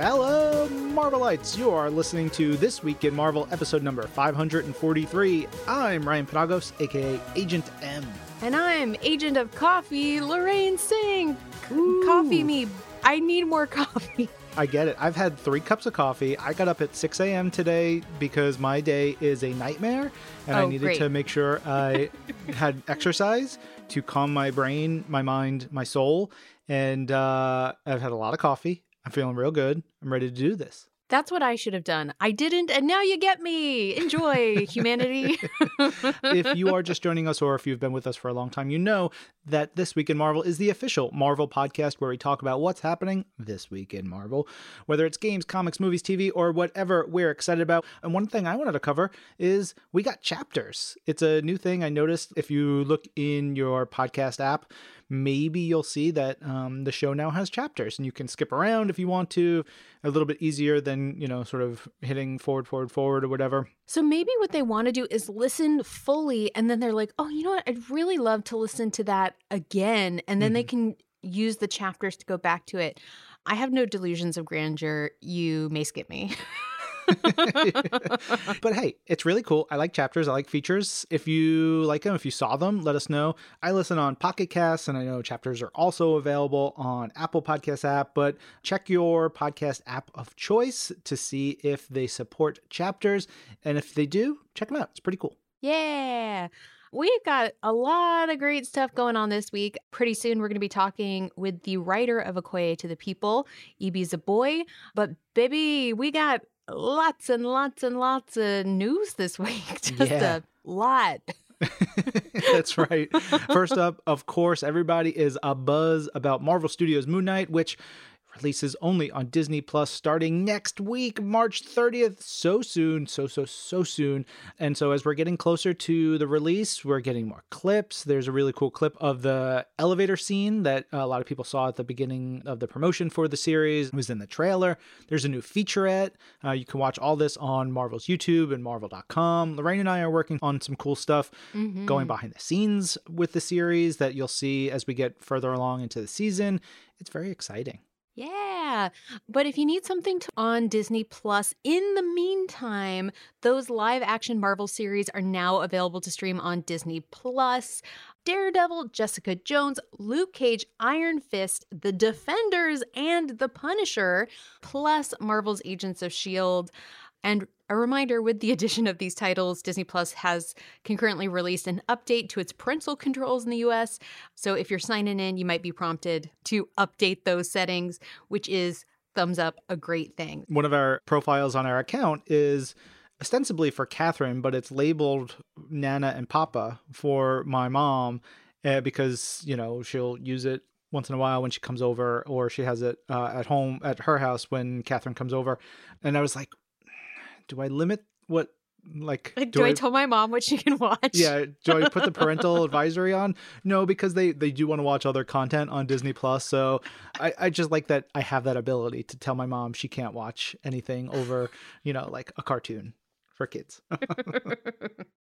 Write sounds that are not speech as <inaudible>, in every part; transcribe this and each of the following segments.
Hello, Marvelites! You are listening to This Week in Marvel, episode number 543. I'm Ryan Penagos, aka Agent M. And I'm Agent of Coffee, Lorraine Singh. C- Coffee me. I need more <laughs> coffee. I get it. I've had three cups of coffee. I got up at 6 a.m. today because my day is a nightmare and I Oh, needed great. to make sure I <laughs> had exercise to calm my brain, my mind, my soul. And uh, I've had a lot of coffee. I'm feeling real good. I'm ready to do this. That's what I should have done. I didn't, and now you get me. Enjoy, humanity. <laughs> if you are just joining us or if you've been with us for a long time, you know that This Week in Marvel is the official Marvel podcast where we talk about what's happening this week in Marvel, whether it's games, comics, movies, TV, or whatever we're excited about. And one thing I wanted to cover is we got chapters. It's a new thing I noticed. If you look in your podcast app, maybe you'll see that um, the show now has chapters and you can skip around if you want to a little bit easier than you know sort of hitting forward forward forward or whatever so maybe what they want to do is listen fully, and then they're like, oh, you know what? I'd really love to listen to that again. And then they can use the chapters to go back to it. I have no delusions of grandeur. You may skip me. <laughs> <laughs> but hey, it's really cool. I like chapters. I like features. If you like them, if you saw them, let us know. I listen on Pocket Casts, and I know chapters are also available on Apple Podcast app. But check your podcast app of choice to see if they support chapters, and if they do, check them out. It's pretty cool. Yeah. We've got a lot of great stuff going on this week. Pretty soon, we're going to be talking with the writer of Okoye to the People, Ibi Zoboi. But, baby, we got lots and lots and lots of news this <laughs> week. Just Yeah. a lot. <laughs> That's right. First up, of course, everybody is a buzz about Marvel Studios Moon Knight, which releases only on Disney Plus starting next week, March 30th. So soon, so, so, so soon. And so, as we're getting closer to the release, we're getting more clips. There's a really cool clip of the elevator scene that a lot of people saw at the beginning of the promotion for the series. It was in the trailer. There's a new featurette. Uh, you can watch all this on Marvel's YouTube and Marvel.com. Lorraine and I are working on some cool stuff Mm-hmm. going behind the scenes with the series that you'll see as we get further along into the season. It's very exciting. Yeah. But if you need something to, on Disney Plus in the meantime, those live action Marvel series are now available to stream on Disney Plus. Daredevil, Jessica Jones, Luke Cage, Iron Fist, The Defenders, and The Punisher, plus Marvel's Agents of S.H.I.E.L.D. And a reminder with the addition of these titles, Disney Plus has concurrently released an update to its parental controls in the US. So if you're signing in, you might be prompted to update those settings, which is thumbs up a great thing. One of our profiles on our account is ostensibly for Catherine, but it's labeled Nana and Papa for my mom uh, because, you know, she'll use it once in a while when she comes over or she has it uh, at home at her house when Catherine comes over. And I was like, do I limit what, like, Like, do, I, tell my mom what she can watch? yeah do i put the <laughs> parental advisory on no because they they do want to watch other content on disney plus so i i just like that i have that ability to tell my mom she can't watch anything over you know like a cartoon for kids <laughs>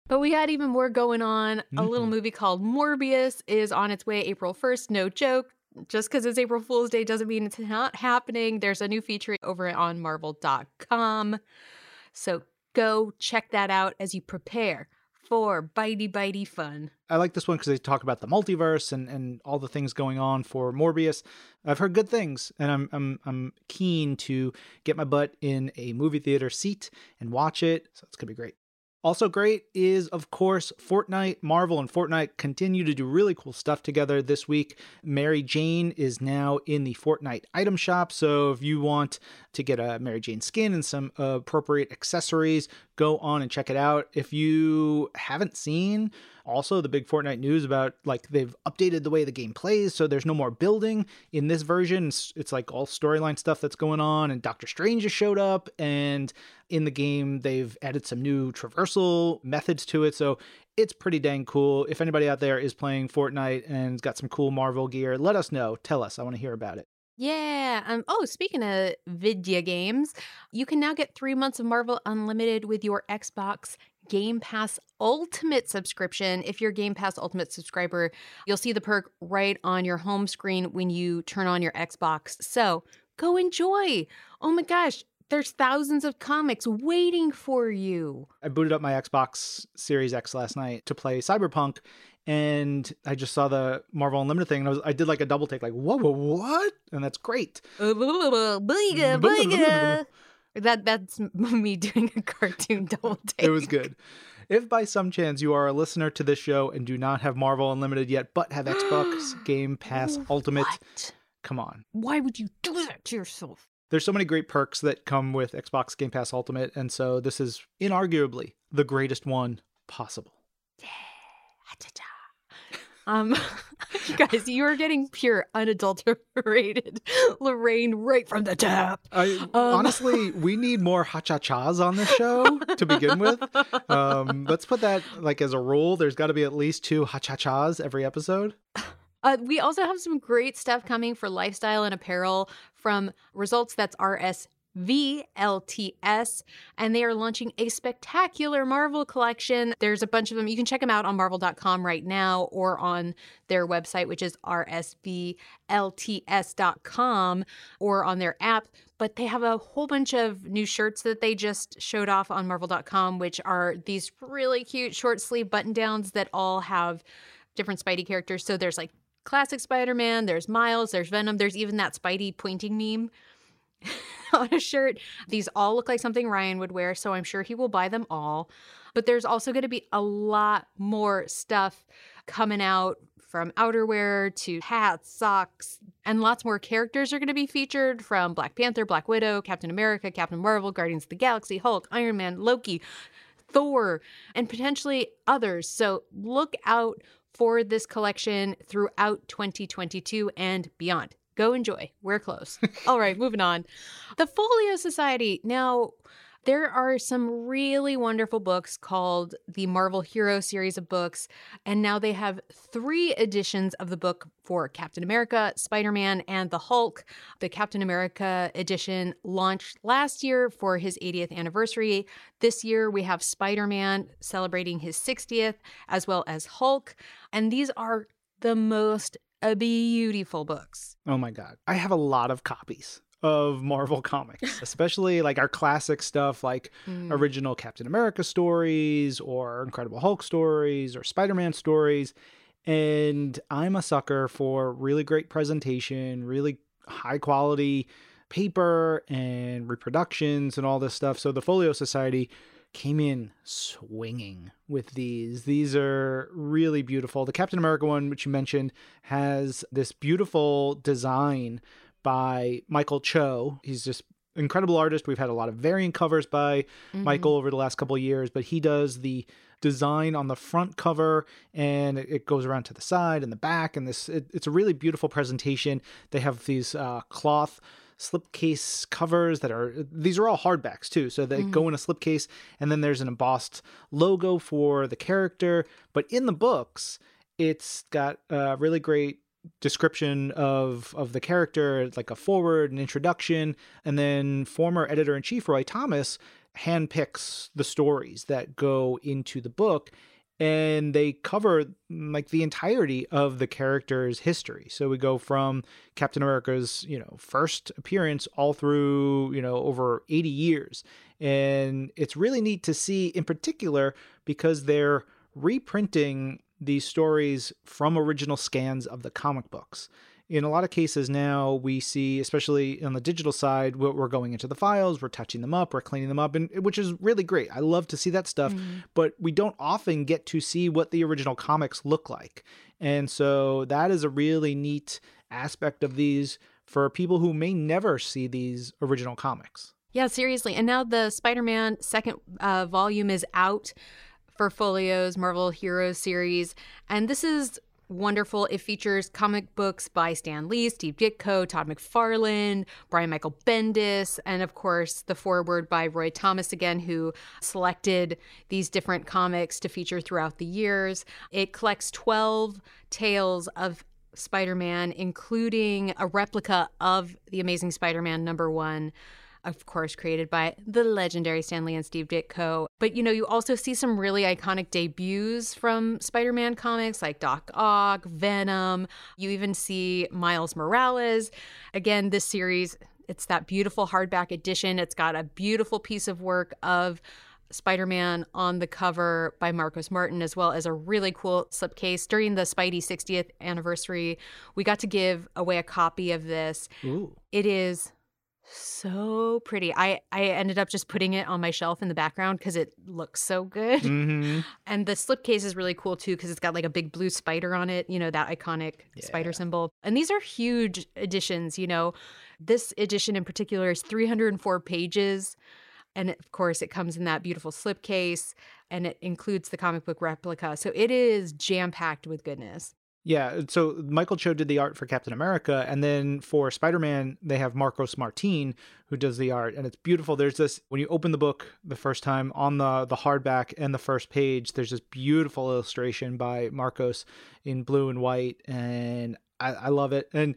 But we had even more going on. A little Mhm. movie called Morbius is on its way April 1st. No joke. Just because it's April Fool's Day doesn't mean it's not happening. There's a new feature over on marvel.com. So go check that out as you prepare for bitey bitey fun. I like this one because they talk about the multiverse and, and all the things going on for Morbius. I've heard good things, and I'm I'm I'm keen to get my butt in a movie theater seat and watch it. So it's gonna be great. Also great is, of course, Fortnite. Marvel and Fortnite continue to do really cool stuff together this week. Mary Jane is now in the Fortnite item shop. So if you want to get a Mary Jane skin and some appropriate accessories, go on and check it out. If you haven't seen also the big Fortnite news about like they've updated the way the game plays, so there's no more building in this version. It's, it's like all storyline stuff that's going on, and Doctor Strange has showed up, and in the game they've added some new traversal methods to it. So it's pretty dang cool. If anybody out there is playing Fortnite and got some cool Marvel gear, let us know. Tell us. I want to hear about it. Yeah. Um, oh, speaking of video games, you can now get three months of Marvel Unlimited with your Xbox Game Pass Ultimate subscription. If you're a Game Pass Ultimate subscriber, you'll see the perk right on your home screen when you turn on your Xbox. So Go enjoy. Oh my gosh, there's thousands of comics waiting for you. I booted up my Xbox Series X last night to play Cyberpunk, and I just saw the Marvel Unlimited thing, and I, was, I did like a double take, like, whoa, whoa, what? And that's great. That that's <laughs> me doing a cartoon double take. <laughs> It was good. If by some chance you are a listener to this show and do not have Marvel Unlimited yet, but have Xbox <gasps> Game Pass Ultimate, What? come on. Why would you do that to yourself? There's so many great perks that come with Xbox Game Pass Ultimate, and so this is inarguably the greatest one possible. Ha-cha-cha. Um, <laughs> you guys, you are getting pure, unadulterated <laughs> Lorraine right from the tap. I, Um, honestly, <laughs> we need more ha cha chas on this show to begin with. Um, let's put that like as a rule. There's got to be at least two ha cha chas every episode. Uh, we also have some great stuff coming for lifestyle and apparel from Results. That's RSVLTS. And they are launching a spectacular Marvel collection. There's a bunch of them. You can check them out on marvel.com right now or on their website, which is rsvlts.com, or on their app. But they have a whole bunch of new shirts that they just showed off on marvel.com, which are these really cute short sleeve button downs that all have different Spidey characters. So there's like classic Spider Man, there's Miles, there's Venom, there's even that Spidey pointing meme <laughs> on a shirt. These all look like something Ryan would wear, so I'm sure he will buy them all. But there's also going to be a lot more stuff coming out from outerwear to hats, socks, and lots more characters are going to be featured from Black Panther, Black Widow, Captain America, Captain Marvel, Guardians of the Galaxy, Hulk, Iron Man, Loki, Thor, and potentially others. So look out for this collection throughout 2022 and beyond. Go enjoy. Wear clothes. All right, moving on. The Folio Society. Now, there are some really wonderful books called the Marvel Hero series of books, and now they have three editions of the book for Captain America, Spider Man, and the Hulk. The Captain America edition launched last year for his 80th anniversary. This year, we have Spider Man celebrating his 60th, as well as Hulk. And these are the most beautiful books. Oh my god. I have a lot of copies of Marvel comics, <laughs> especially like our classic stuff like Mm. original Captain America stories or Incredible Hulk stories or Spider-Man stories. And I'm a sucker for really great presentation, really high quality paper and reproductions and all this stuff. So the Folio Society came in swinging with these. These are really beautiful. The Captain America one, which you mentioned, has this beautiful design by Michael Cho. He's just incredible artist. We've had a lot of variant covers by Mhm. Michael over the last couple of years, but he does the design on the front cover and it- it goes around to the side and the back and this it, it's a really beautiful presentation they have these uh, cloth slipcase covers that are these are all hardbacks too. So they go mm-hmm. in a slipcase and then there's an embossed logo for the character. But in the books it's got a really great description of of the character like a forward an introduction and then former editor-in-chief roy thomas handpicks the stories that go into the book and they cover like the entirety of the character's history. So we go from captain america's you know first appearance all through you know over 80 years. And it's really neat to see in particular because they're reprinting these stories from original scans of the comic books in a lot of cases now we see especially on the digital side we're we're going into the files we're touching them up we're cleaning them up and which is really great i love to see that stuff but we don't often get to see what the original comics look like and so that is a really neat aspect of these for people who may never see these original comics Yeah, seriously. And now the Spider Man second uh, volume is out for Folio's Marvel Heroes series. And this is wonderful. It features comic books by Stan Lee, Steve Ditko, Todd McFarlane, Brian Michael Bendis, and of course the foreword by Roy Thomas again, who selected these different comics to feature throughout the years. It collects 12 tales of Spider Man, including a replica of The Amazing Spider Man number one of course, created by the legendary Stan Lee and Steve Ditko. But you know, you also see some really iconic debuts from Spider Man comics like Doc Ock, Venom. You even see Miles Morales. Again, this series, it's that beautiful hardback edition. It's got a beautiful piece of work of Spider Man on the cover by Marcos Martin, as well as a really cool slipcase. During the Spidey 60th anniversary, we got to give away a copy of this. Ooh. It is so pretty. I I ended up just putting it on my shelf in the background because it looks so good. Mm-hmm. <laughs> And the slipcase is really cool too because it's got like a big blue spider on it, you know, that iconic Yeah. spider symbol. And these are huge editions, you know. This edition in particular is 304 pages. And of course, it comes in that beautiful slipcase and it includes the comic book replica. So it is jam packed with goodness. Yeah, so Michael Cho did the art for Captain America, and then for Spider Man, they have Marcos Martin who does the art, and it's beautiful. There's this when you open the book the first time on the the hardback and the first page, there's this beautiful illustration by Marcos in blue and white, and I, I love it. And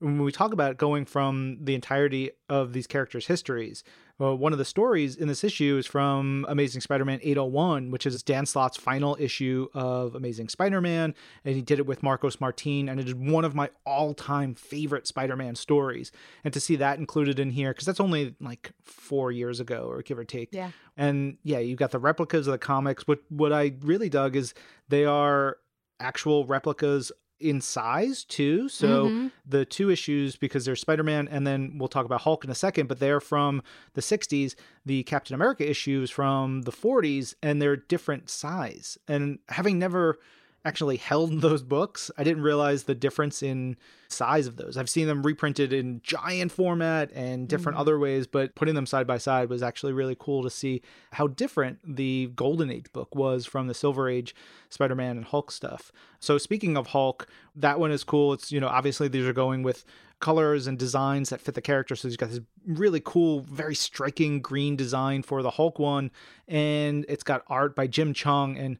when we talk about going from the entirety of these characters' histories, well, one of the stories in this issue is from Amazing Spider-Man 801, which is Dan Slott's final issue of Amazing Spider-Man, and he did it with Marcos Martin, and it is one of my all-time favorite Spider-Man stories. And to see that included in here, because that's only like four years ago, or give or take. Yeah. And yeah, you got the replicas of the comics. What what I really dug is they are actual replicas in size too. So Mhm. the two issues because there's Spider-Man and then we'll talk about Hulk in a second, but they're from the 60s. The Captain America issues from the 40s and they're different size. And having never actually held <laughs> those books, I didn't realize the difference in size of those. I've seen them reprinted in giant format and different Mhm. other ways, but putting them side by side was actually really cool to see how different the Golden Age book was from the Silver Age Spider-Man and Hulk stuff. So speaking of Hulk, that one is cool. It's, you know, obviously these are going with colors and designs that fit the character. So he's got this really cool, very striking green design for the Hulk one. And it's got art by Jim Cheung. And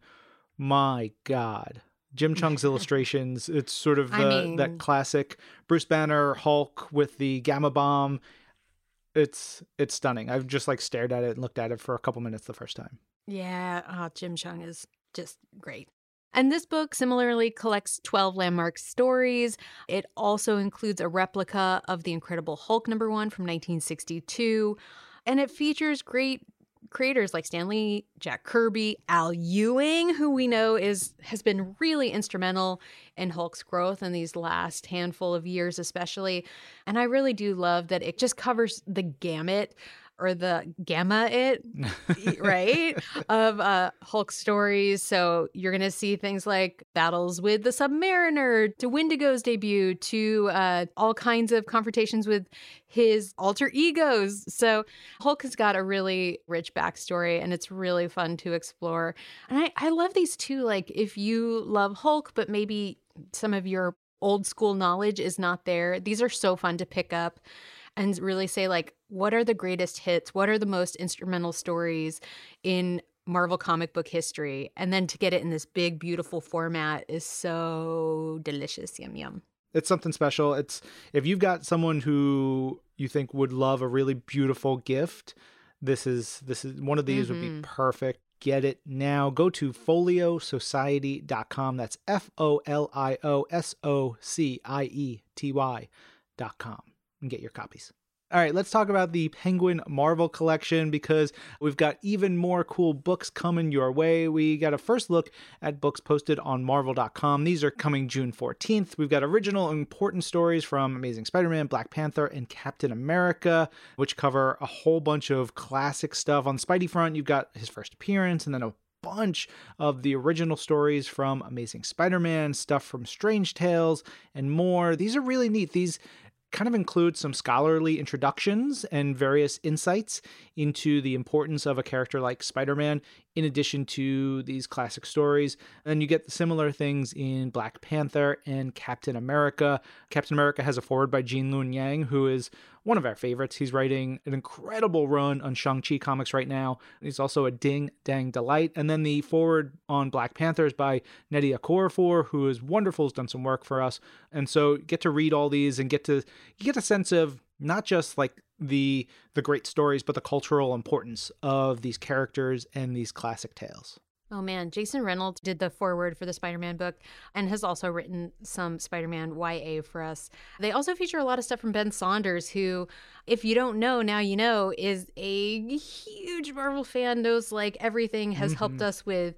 my God, Jim Cheung's <laughs> illustrations, it's sort of I mean- that classic Bruce Banner Hulk with the gamma bomb. It's it's stunning. I've just like stared at it and looked at it for a couple minutes the first time. Yeah, oh, Jim Cheung is just great. And this book similarly collects 12 landmark stories. It also includes a replica of The Incredible Hulk number one from 1962. And it features great creators like Stan Lee, Jack Kirby, Al Ewing, who we know is has been really instrumental in Hulk's growth in these last handful of years, especially. And I really do love that it just covers the gamut or the gamma it <laughs> right of uh hulk stories. So you're gonna see things like battles with the submariner to wendigo's debut to uh all kinds of confrontations with his alter egos. So hulk has got a really rich backstory and it's really fun to explore. And i i love these too like if you love hulk but maybe some of your old school knowledge is not there these are so fun to pick up and really say like what are the greatest hits what are the most instrumental stories in marvel comic book history and then to get it in this big beautiful format is so delicious yum yum it's something special. It's if you've got someone who you think would love a really beautiful gift, this is this is one of these would be Mhm. perfect. Get it now. Go to foliosociety.com. That's F O L I O S O C I E T Y.com and get your copies. All right, let's talk about the Penguin Marvel collection because we've got even more cool books coming your way. We got a first look at books posted on marvel.com. These are coming June 14th. We've got original important stories from Amazing Spider Man, Black Panther, and Captain America, which cover a whole bunch of classic stuff. On Spidey front, you've got his first appearance and then a bunch of the original stories from Amazing Spider Man, stuff from Strange Tales, and more. These are really neat. These kind of include some scholarly introductions and various insights into the importance of a character like Spider Man, in addition to these classic stories. And you get similar things in Black Panther and Captain America. Captain America has a forward by Gene Luen Yang, who is one of our favorites. He's writing an incredible run on Shang-Chi comics right now. He's also a ding dang delight. And then the forward on Black Panther is by Nnedi Okorafor, who is wonderful, has done some work for us. And so get to read all these and get to get a sense of not just like the the great stories, but the cultural importance of these characters and these classic tales. Oh man, Jason Reynolds did the foreword for the Spider Man book and has also written some Spider Man YA for us. They also feature a lot of stuff from Ben Saunders, who, if you don't know, now you know, is a huge Marvel fan, knows like everything, has mm-hmm. helped us with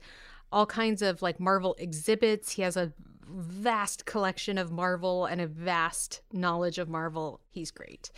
all kinds of like Marvel exhibits. He has a vast collection of Marvel and a vast knowledge of Marvel. He's great.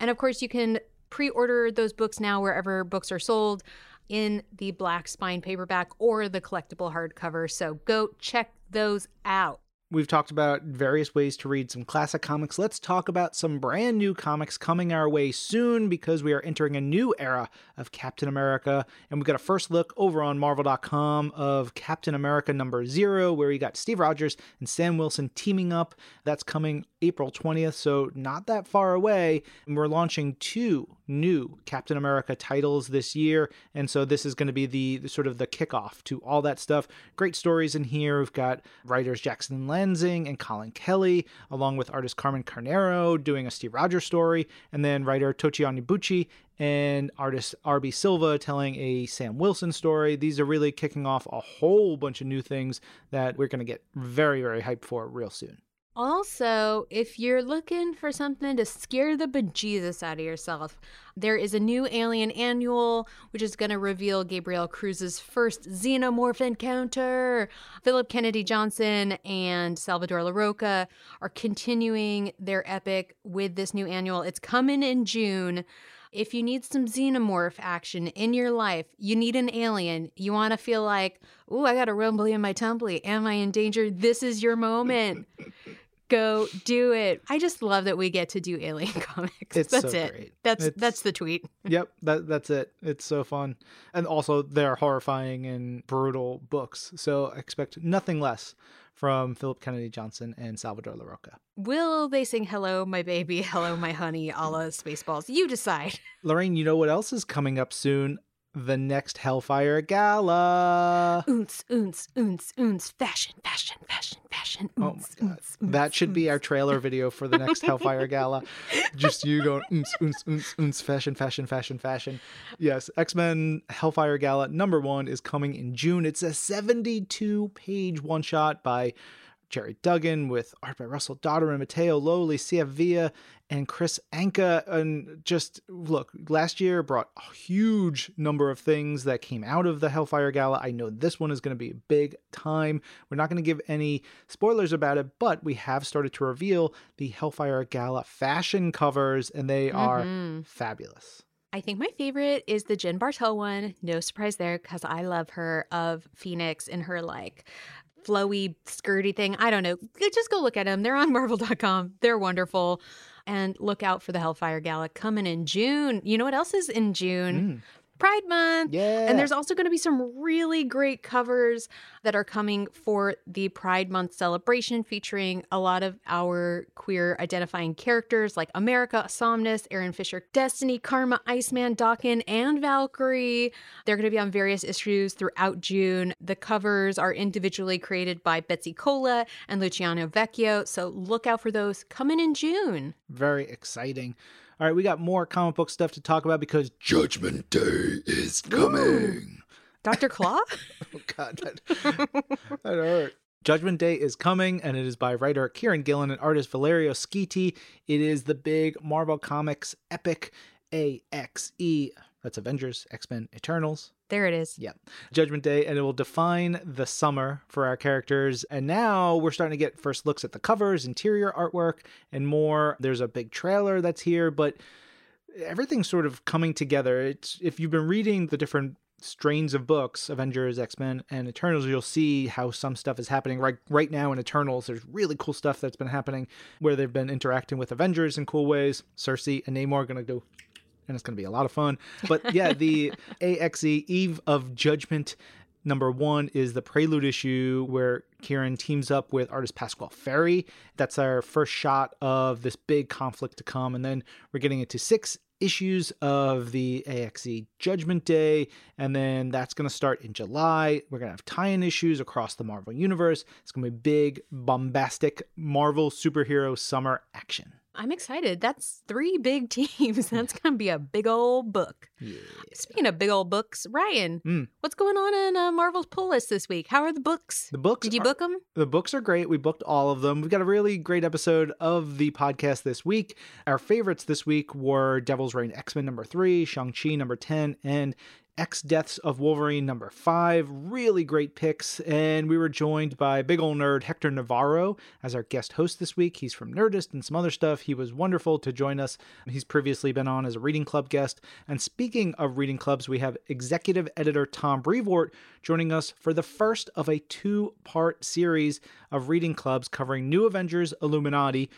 And of course, you can pre order those books now wherever books are sold in the black spine paperback or the collectible hardcover. So go check those out. We've talked about various ways to read some classic comics. Let's talk about some brand new comics coming our way soon because we are entering a new era of Captain America. And we've got a first look over on Marvel.com of Captain America number zero, where you got Steve Rogers and Sam Wilson teaming up. That's coming April 20th, so not that far away. And we're launching two new Captain America titles this year. And so this is going to be the, the, sort of the kickoff to all that stuff. Great stories in here. We've got writers Jackson Lanzing and Colin Kelly, along with artist Carmen Carnero doing a Steve Rogers story, and then writer Tochi Onyebuchi and artist RB Silva telling a Sam Wilson story. These are really kicking off a whole bunch of new things that we're going to get very, very hyped for real soon. Also, if you're looking for something to scare the bejesus out of yourself, there is a new Alien Annual, which is going to reveal Gabriel Cruz's first xenomorph encounter. Philip Kennedy Johnson and Salvador Larroca are continuing their epic with this new annual. It's coming in June. If you need some xenomorph action in your life, you need an alien, you want to feel like, oh, I got a rumbly in my tumbly. Am I in danger? This is your moment. <laughs> go do it. I just love that we get to do alien <laughs> comics. It's that's so it. Great. That's it's, that's the tweet. <laughs> yep, that that's it. It's so fun. And also they're horrifying and brutal books. So expect nothing less from Philip Kennedy Johnson and Salvador Larroca. Will they sing Hello My Baby, <laughs> Hello My Honey, a la Spaceballs? You decide. Lorraine, you know what else is coming up soon? The next Hellfire Gala. Oons, oons, oons, oons, fashion, fashion, fashion, fashion. Oons, oh my God. Oons, that should be our trailer video for the next Hellfire <laughs> Gala. Just you going, oons, oons, oons, oons, fashion, fashion, fashion, fashion. Yes, X Men Hellfire Gala number one is coming in June. It's a 72 page one shot by Gerry Duggan with art by Russell Dauter and Matteo Lolli, CF Villa, and Kris Anka. And just look, last year brought a huge number of things that came out of the Hellfire Gala. I know this one is going to be big time. We're not going to give any spoilers about it, but we have started to reveal the Hellfire Gala fashion covers, and they mm-hmm. are fabulous. I think my favorite is the Jen Bartel one. No surprise there because I love her of Phoenix in her like flowy, skirty thing. I don't know. Just go look at them. They're on <laughs> marvel.com. They're wonderful. And look out for the Hellfire Gala coming in June. You know what else is in June? Mm. Pride Month. Yeah. And there's also going to be some really great covers that are coming for the Pride Month celebration featuring a lot of our queer identifying characters like America, Somnus, Aaron Fischer, Destiny, Karma, Iceman, Daken, and Valkyrie. They're going to be on various issues throughout June. The covers are individually created by Betsy Cola and Luciano Vecchio. So look out for those coming in June. Very exciting. All right, we got more comic book stuff to talk about because Judgment Day is coming. Ooh. Dr. Claw? <laughs> oh, God, that, that hurt. Judgment Day is coming, and it is by writer Kieron Gillen and artist Valerio Schiti. It is the big Marvel Comics epic AXE. That's Avengers, X Men, Eternals. There it is. Yeah. Judgment Day, and it will define the summer for our characters. And now we're starting to get first looks at the covers, interior artwork, and more. There's a big trailer that's here, but everything's sort of coming together. It's if you've been reading the different strains of books, Avengers, X-Men, and Eternals, you'll see how some stuff is happening right right now in Eternals. There's really cool stuff that's been happening where they've been interacting with Avengers in cool ways. Cersei and Namor are gonna go and it's going to be a lot of fun. But yeah, the <laughs> AXE Eve of Judgment number one is the prelude issue where Kieron teams up with artist Pascual Ferry. That's our first shot of this big conflict to come. And then we're getting into six issues of the AXE Judgment Day, and then that's going to start in July. We're going to have tie in issues across the Marvel Universe. It's going to be big, bombastic Marvel superhero summer action. I'm excited. That's three big <laughs> teams. That's going to be a big old book. Yeah. Speaking of big old books, Ryan, Mm. what's going on in uh, Marvel's pull list this week? How are the books? The books Did you are- book them? The books are great. We booked all of them. We've got a really great episode of the podcast this week. Our favorites this week were Devil's Reign X Men number three, Shang-Chi number 10, and X Deaths of Wolverine number five. Really great picks. And we were joined by big old nerd Hector Navarro as our guest host this week. He's from Nerdist and some other stuff. He was wonderful to join us. He's previously been on as a reading club guest. And speaking of reading clubs, we have executive editor Tom Brevoort joining us for the first of a two part series of reading clubs covering New Avengers Illuminati.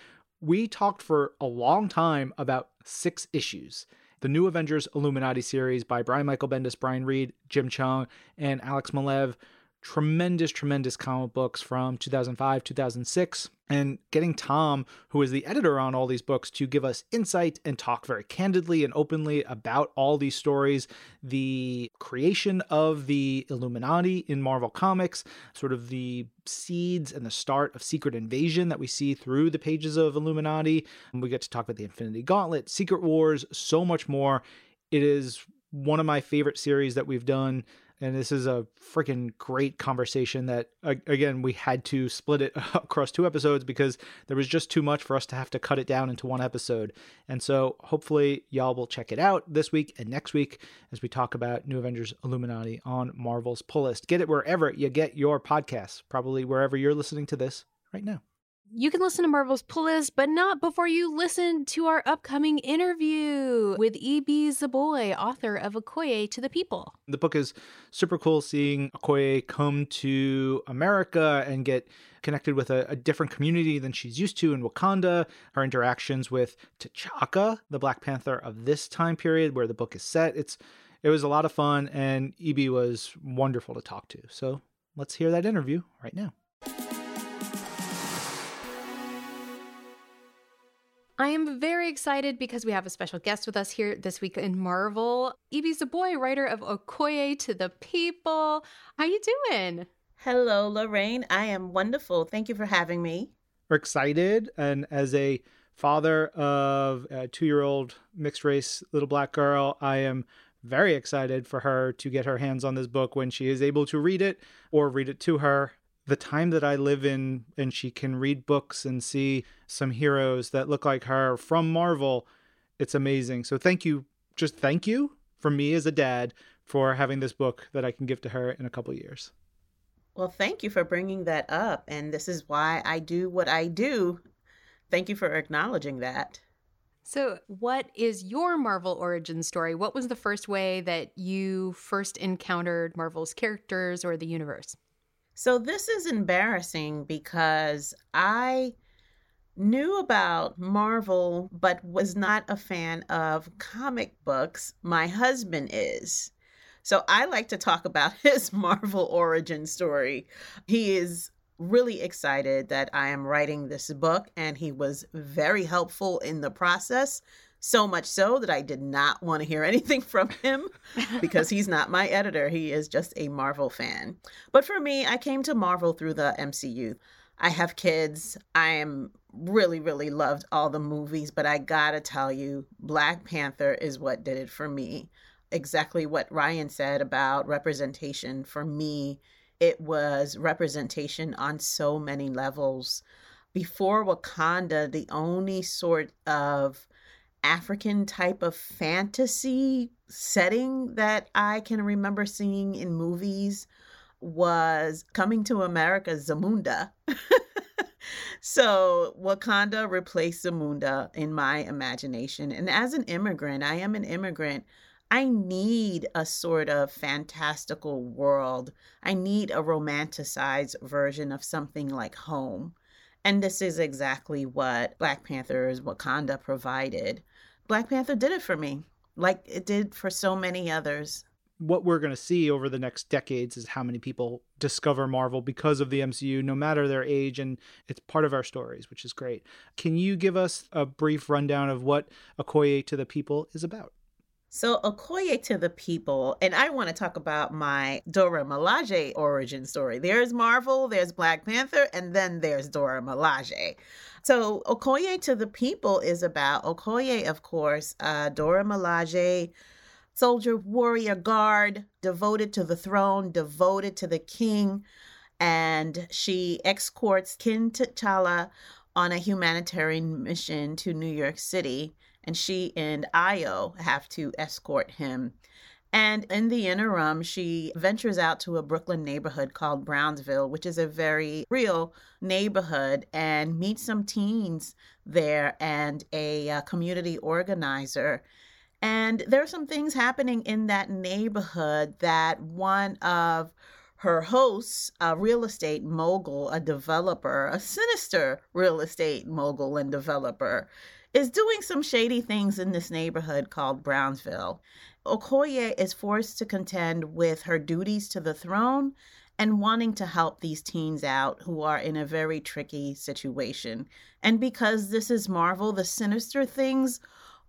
We talked for a long time about six issues. The New Avengers Illuminati series by Brian Michael Bendis, Brian Reed, Jim Cheung, and Alex Maleev. Tremendous, tremendous comic books from 2005, 2006. And getting Tom, who is the editor on all these books, to give us insight and talk very candidly and openly about all these stories, the creation of the Illuminati in Marvel Comics, sort of the seeds and the start of Secret Invasion that we see through the pages of Illuminati. We get to talk about the Infinity Gauntlet, Secret Wars, so much more. It is one of my favorite series that we've done. And this is a freaking great conversation that, again, we had to split it <laughs> across two episodes because there was just too much for us to have to cut it down into one episode. And so hopefully y'all will check it out this week and next week as we talk about New Avengers Illuminati on Marvel's Pull List. Get it wherever you get your podcasts, probably wherever you're listening to this right now. You can listen to Marvel's Pull List, but not before you listen to our upcoming interview with Ibi Zoboi, author of Okoye to the People. The book is super cool seeing Okoye come to America and get connected with a, a different community than she's used to in Wakanda. Her interactions with T'Chaka, the Black Panther of this time period where the book is set. It's it was a lot of fun and Ibi was wonderful to talk to. So let's hear that interview right now. I am very excited because we have a special guest with us here this week in Marvel. Ibi Zoboi, writer of Okoye to the People. How are you doing? Hello, Lorraine. I am wonderful. Thank you for having me. We're excited and as a father of a two-year-old mixed race little black girl, I am very excited for her to get her hands on this book when she is able to read it or read it to her. The time that I live in and she can read books and see some heroes that look like her from Marvel, it's amazing. So thank you, just thank you from me as a dad for having this book that I can give to her in a couple years. Well, thank you for bringing that up. And this is why I do what I do. Thank you for acknowledging that. So, what is your Marvel origin story? What was the first way that you first encountered Marvel's characters or the universe? So, this is embarrassing because I knew about Marvel, but was not a fan of comic books. My husband is. So, I like to talk about <laughs> his Marvel origin story. He is really excited that I am writing this book, and he was very helpful in the process. So much so that I did not want to hear <laughs> anything from him because he's not my editor. He is just a Marvel fan. But for me, I came to Marvel through the MCU. I have kids. I am really, really loved all the movies, but I gotta tell you, Black Panther is what did it for me. Exactly what Ryan said about representation for me. It was representation on so many levels. Before Wakanda, the only sort of African type of fantasy setting that I can remember seeing in movies was Coming to America Zamunda. <laughs> so Wakanda replaced Zamunda in my imagination. And as an immigrant, I am an immigrant. I need a sort of fantastical world. I need a romanticized version of something like home. And this is exactly what Black Panther's Wakanda provided. Black Panther did it for me, like it did for so many others. what we're going to see over the next decades is how many people discover Marvel because of the MCU, no matter their age, and it's part of our stories, which is great. Can you give us a brief rundown of what Okoye to the People is about? So, Okoye to the people, and I want to talk about my Dora Milaje origin story. There's Marvel, there's Black Panther, and then there's Dora Milaje. So, Okoye to the people is about Okoye, of course, uh, Dora Milaje, soldier, warrior, guard, devoted to the throne, devoted to the king, and she escorts King T'Challa on a humanitarian mission to New York City and she and Ayo have to escort him. And in the interim, she ventures out to a Brooklyn neighborhood called Brownsville, which is a very real neighborhood, and meets some teens there and a uh, community organizer. And there are some things happening in that neighborhood that one of her hosts, a real estate mogul, a developer, a sinister real estate mogul and developer, is doing some shady things in this neighborhood called Brownsville. Okoye is forced to contend with her duties to the throne and wanting to help these teens out who are in a very tricky situation. And because this is Marvel, the sinister things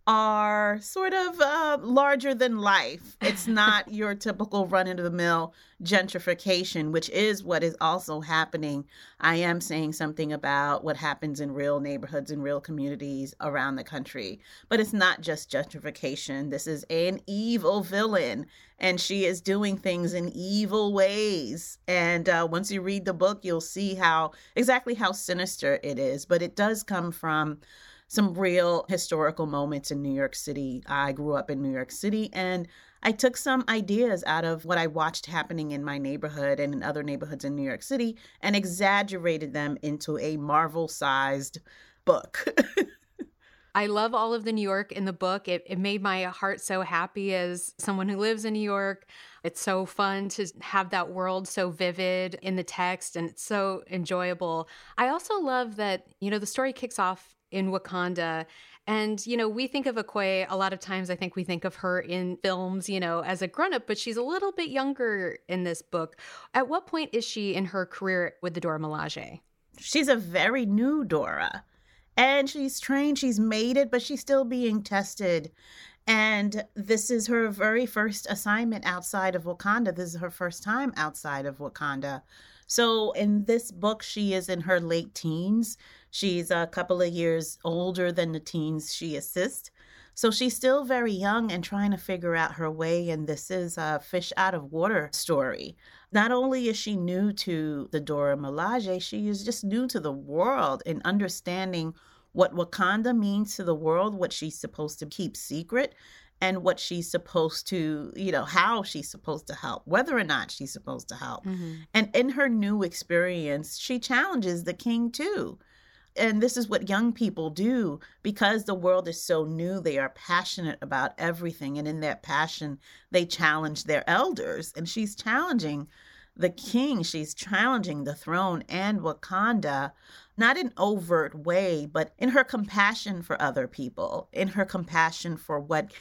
are sort of uh, larger than life. It's <laughs> not your typical run into the mill gentrification, which is what is also happening. I am saying something about what happens in real neighborhoods and real communities around the country. But it's not just gentrification. This is an evil villain, and she is doing things in evil ways. And uh, once you read the book, you'll see how exactly how sinister it is. But it does come from some real historical moments in New York City. I grew up in New York City and I took some ideas out of what I watched happening in my neighborhood and in other neighborhoods in New York City and exaggerated them into a Marvel sized book. <laughs> I love all of the New York in the book. It, it made my heart so happy as someone who lives in New York. It's so fun to have that world so vivid in the text and it's so enjoyable. I also love that, you know, the story kicks off in Wakanda. And, you know, we think of Okoye a lot of times, I think we think of her in films, you know, as a grown up, but she's a little bit younger in this book. At what point is she in her career with the Dora Milaje? She's a very new Dora. And she's trained, she's made it, but she's still being tested. And this is her very first assignment outside of Wakanda. This is her first time outside of Wakanda. So in this book, she is in her late teens. She's a couple of years older than the teens she assists. So she's still very young and trying to figure out her way. And this is a fish out of water story. Not only is she new to the Dora Milaje, she is just new to the world and understanding what Wakanda means to the world, what she's supposed to keep secret, and what she's supposed to, you know, how she's supposed to help, whether or not she's supposed to help. Mm-hmm. And in her new experience, she challenges the king too. And this is what young people do because the world is so new. They are passionate about everything. And in that passion, they challenge their elders. And she's challenging the king, she's challenging the throne and Wakanda, not in overt way, but in her compassion for other people, in her compassion for what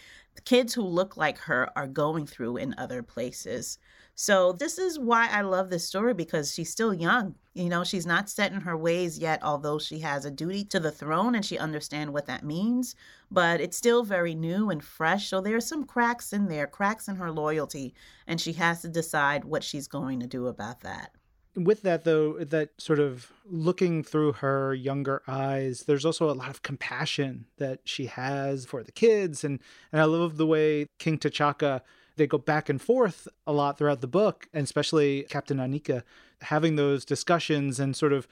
kids who look like her are going through in other places. So, this is why I love this story because she's still young. You know, she's not set in her ways yet, although she has a duty to the throne and she understands what that means. But it's still very new and fresh. So, there are some cracks in there, cracks in her loyalty, and she has to decide what she's going to do about that with that though that sort of looking through her younger eyes there's also a lot of compassion that she has for the kids and and i love the way king t'chaka they go back and forth a lot throughout the book and especially captain Aneka having those discussions and sort of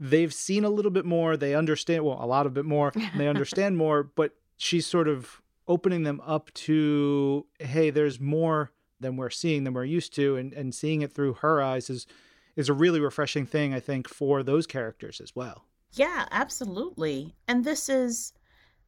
they've seen a little bit more they understand well a lot of bit more <laughs> they understand more but she's sort of opening them up to hey there's more than we're seeing than we're used to and and seeing it through her eyes is is a really refreshing thing, I think, for those characters as well. Yeah, absolutely. And this is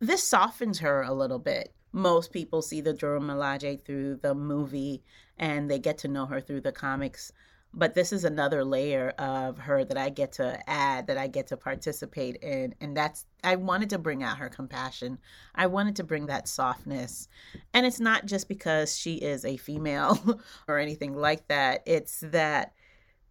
this softens her a little bit. Most people see the Dora Milaje through the movie and they get to know her through the comics. But this is another layer of her that I get to add, that I get to participate in. And that's, I wanted to bring out her compassion. I wanted to bring that softness. And it's not just because she is a female <laughs> or anything like that, it's that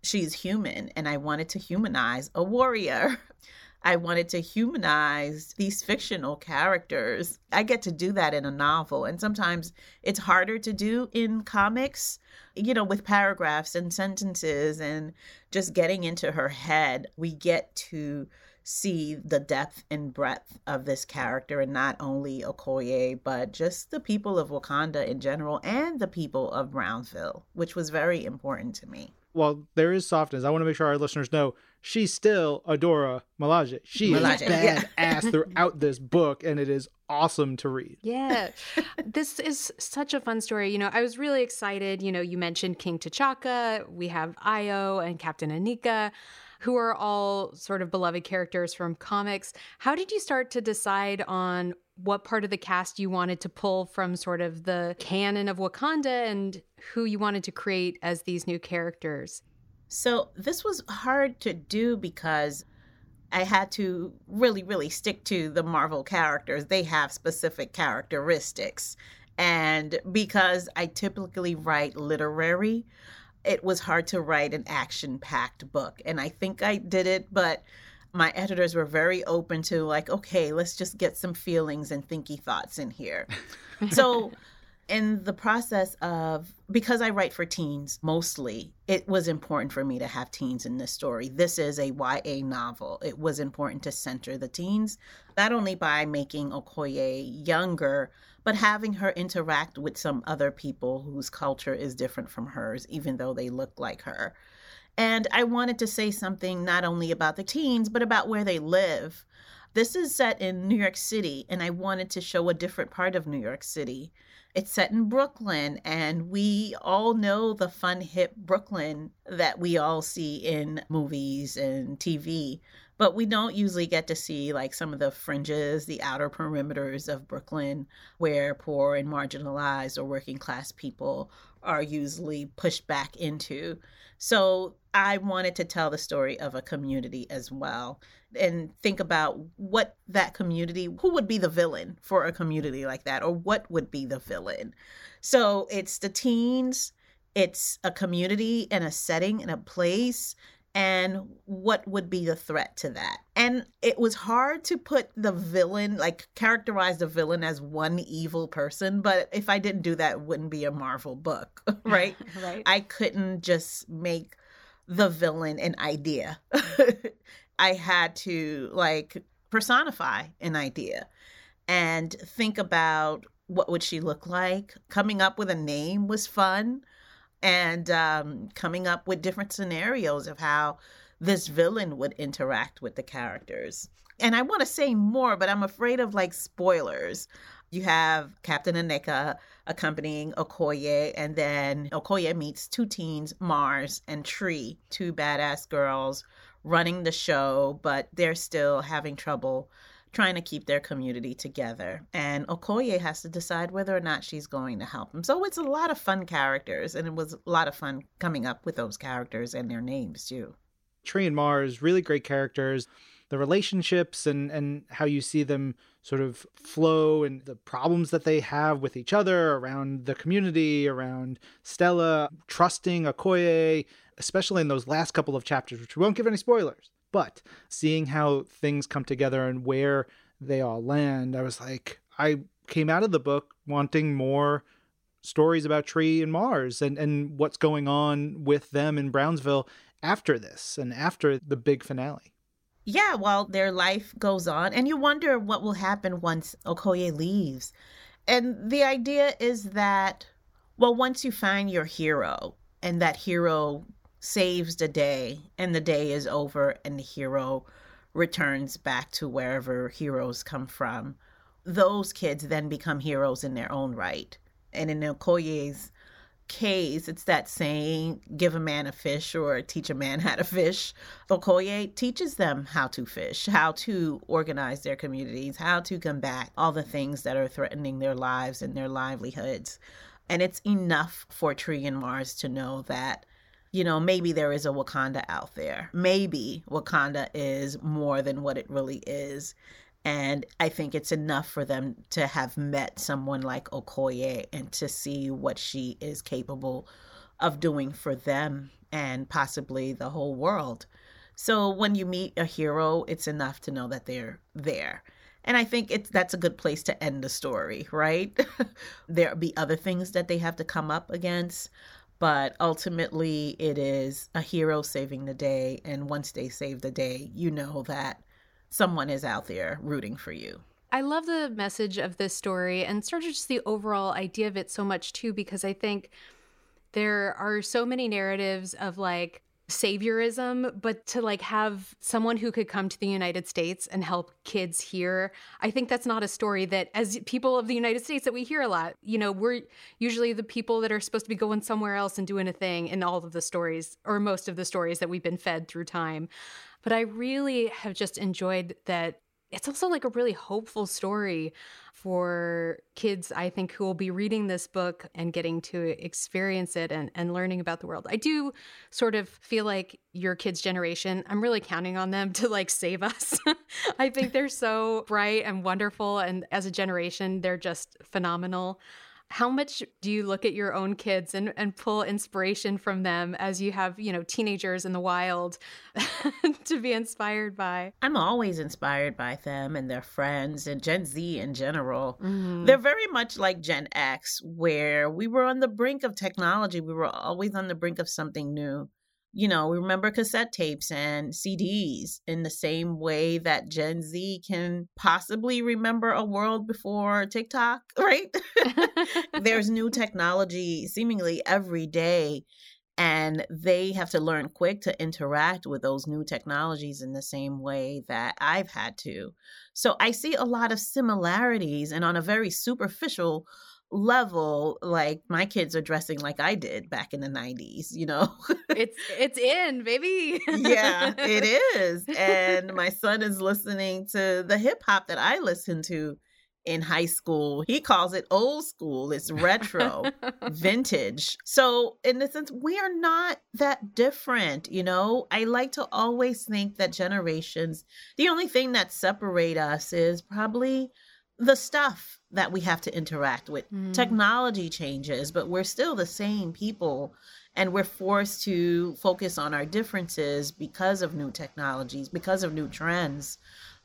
she's human and I wanted to humanize a warrior. <laughs> I wanted to humanize these fictional characters. I get to do that in a novel, and sometimes it's harder to do in comics, you know, with paragraphs and sentences and just getting into her head. We get to see the depth and breadth of this character and not only Okoye, but just the people of Wakanda in general and the people of Brownsville, which was very important to me. Well, there is softness, I want to make sure our listeners know she's still a Dora Milaje. She Milaje, is yeah. badass <laughs> throughout this book, and it is awesome to read. Yeah. this is such a fun story. You know, I was really excited. You know, you mentioned King T'Chaka, we have Ayo and Captain Aneka who are all sort of beloved characters from comics. How did you start to decide on what part of the cast you wanted to pull from sort of the canon of Wakanda and who you wanted to create as these new characters? So, this was hard to do because I had to really, really stick to the Marvel characters. They have specific characteristics. And because I typically write literary, it was hard to write an action packed book. And I think I did it, but my editors were very open to, like, okay, let's just get some feelings and thinky thoughts in here. <laughs> so, in the process of, because I write for teens mostly, it was important for me to have teens in this story. This is a YA novel. It was important to center the teens, not only by making Okoye younger, but having her interact with some other people whose culture is different from hers, even though they look like her. And I wanted to say something not only about the teens, but about where they live. This is set in New York City, and I wanted to show a different part of New York City. It's set in Brooklyn, and we all know the fun, hip Brooklyn that we all see in movies and TV but we don't usually get to see like some of the fringes, the outer perimeters of Brooklyn, where poor and marginalized or working class people are usually pushed back into. So I wanted to tell the story of a community as well and think about what that community, who would be the villain for a community like that, or what would be the villain. So it's the teens, it's a community and a setting and a place and what would be the threat to that. And it was hard to put the villain, like characterize the villain as one evil person, but if I didn't do that, it wouldn't be a Marvel book, <laughs> <laughs> right? right. I couldn't just make the villain an idea. <laughs> I had to like personify an idea and think about what would she look like. Coming up with a name was fun and um, coming up with different scenarios of how this villain would interact with the characters. And I want to say more, but I'm afraid of like spoilers. You have Captain Aneka accompanying Okoye, and then Okoye meets two teens, Mars and Tree, two badass girls running the show, but they're still having trouble trying to keep their community together. And Okoye has to decide whether or not she's going to help him. So it's a lot of fun characters, and it was a lot of fun coming up with those characters and their names too. Tree and Mars, really great characters. The relationships and, and how you see them sort of flow and the problems that they have with each other around the community, around Stella, trusting Okoye, especially in those last couple of chapters, which we won't give any spoilers. But seeing how things come together and where they all land, I was like, I came out of the book wanting more stories about Tree and Mars and, and what's going on with them in Brownsville after this and after the big finale. Yeah, well, their life goes on, and you wonder what will happen once Okoye leaves. And the idea is that, well, once you find your hero, and that hero saves the day and the day is over and the hero returns back to wherever heroes come from. Those kids then become heroes in their own right. And in Okoye's case, it's that saying, give a man a fish or teach a man how to fish. Okoye teaches them how to fish, how to organize their communities, how to combat all the things that are threatening their lives and their livelihoods. And it's enough for Tree and Mars to know that you know, maybe there is a Wakanda out there. Maybe Wakanda is more than what it really is. And I think it's enough for them to have met someone like Okoye and to see what she is capable of doing for them and possibly the whole world. So when you meet a hero, it's enough to know that they're there. And I think it's that's a good place to end the story, right? <laughs> There'll be other things that they have to come up against, but ultimately it is a hero saving the day and once they save the day, you know that someone is out there rooting for you. I love the message of this story and sort of just the overall idea of it so much too because I think there are so many narratives of like saviorism, but to like have someone who could come to the United States and help kids here, I think that's not a story that, as people of the United States, that we hear a lot. You know, we're usually the people that are supposed to be going somewhere else and doing a thing in all of the stories, or most of the stories that we've been fed through time. But I really have just enjoyed that it's also like a really hopeful story for kids, I think, who will be reading this book and getting to experience it and, and learning about the world. I do sort of feel like your kids' generation, I'm really counting on them <laughs> to like save us. I think they're so bright and wonderful. And as a generation, they're just phenomenal how much do you look at your own kids and, and pull inspiration from them as you have you know teenagers in the wild <laughs> to be inspired by? I'm always inspired by them and their friends and gen z in general. Mm-hmm. they're very much like gen x where we were on the brink of technology. We were always on the brink of something new you know, we remember cassette tapes and CDs in the same way that Gen Z can possibly remember a world before TikTok, <laughs> right? There's new <laughs> technology seemingly every day, and they have to learn quick to interact with those new technologies in the same way that I've had to. So I see a lot of similarities, and on a very superficial level like my kids are dressing like I did back in the 90s, you know. it's it's in, baby. <laughs> yeah, it is. And my son is listening to the hip hop that I listened to in high school. He calls it old school. It's retro, <laughs> vintage. So, in a sense, we are not that different, you know. I like to always think that generations, the only thing that separate us is probably the stuff that we have to interact with. Mm. Technology changes, but we're still the same people and we're forced to focus on our differences because of new technologies, because of new trends.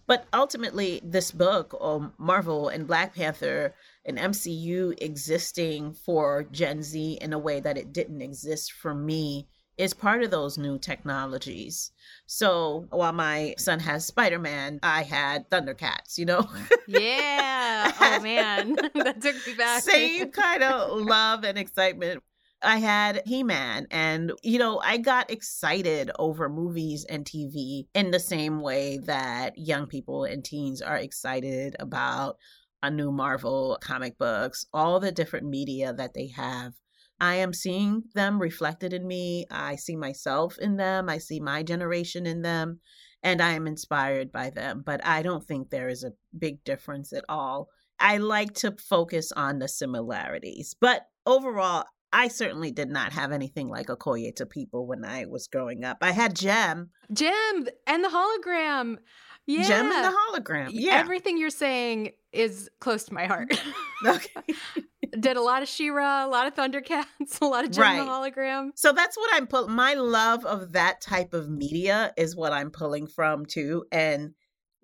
But ultimately, this book, um, Marvel and Black Panther, and MCU existing for Gen Z in a way that it didn't exist for me is part of those new technologies. So while my son has Spider Man, I had Thundercats, you know? yeah. <laughs> Oh, man. <laughs> that took me back. Same kind of love and excitement. I had He Man, and you know, I got excited over movies and TV in the same way that young people and teens are excited about a new Marvel comic books, all the different media that they have I am seeing them reflected in me. I see myself in them. I see my generation in them, and I am inspired by them. But I don't think there is a big difference at all. I like to focus on the similarities. But overall, I certainly did not have anything like Okoye to people when I was growing up. I had Jem. Jem and the hologram. Yeah. Jem and the hologram. Yeah. Everything you're saying is close to my heart. <laughs> okay. <laughs> Did a lot of She-Ra, a lot of Thundercats, <laughs> a lot of Jem right. the hologram. So that's what I'm pulling. My love of that type of media is what I'm pulling from too. And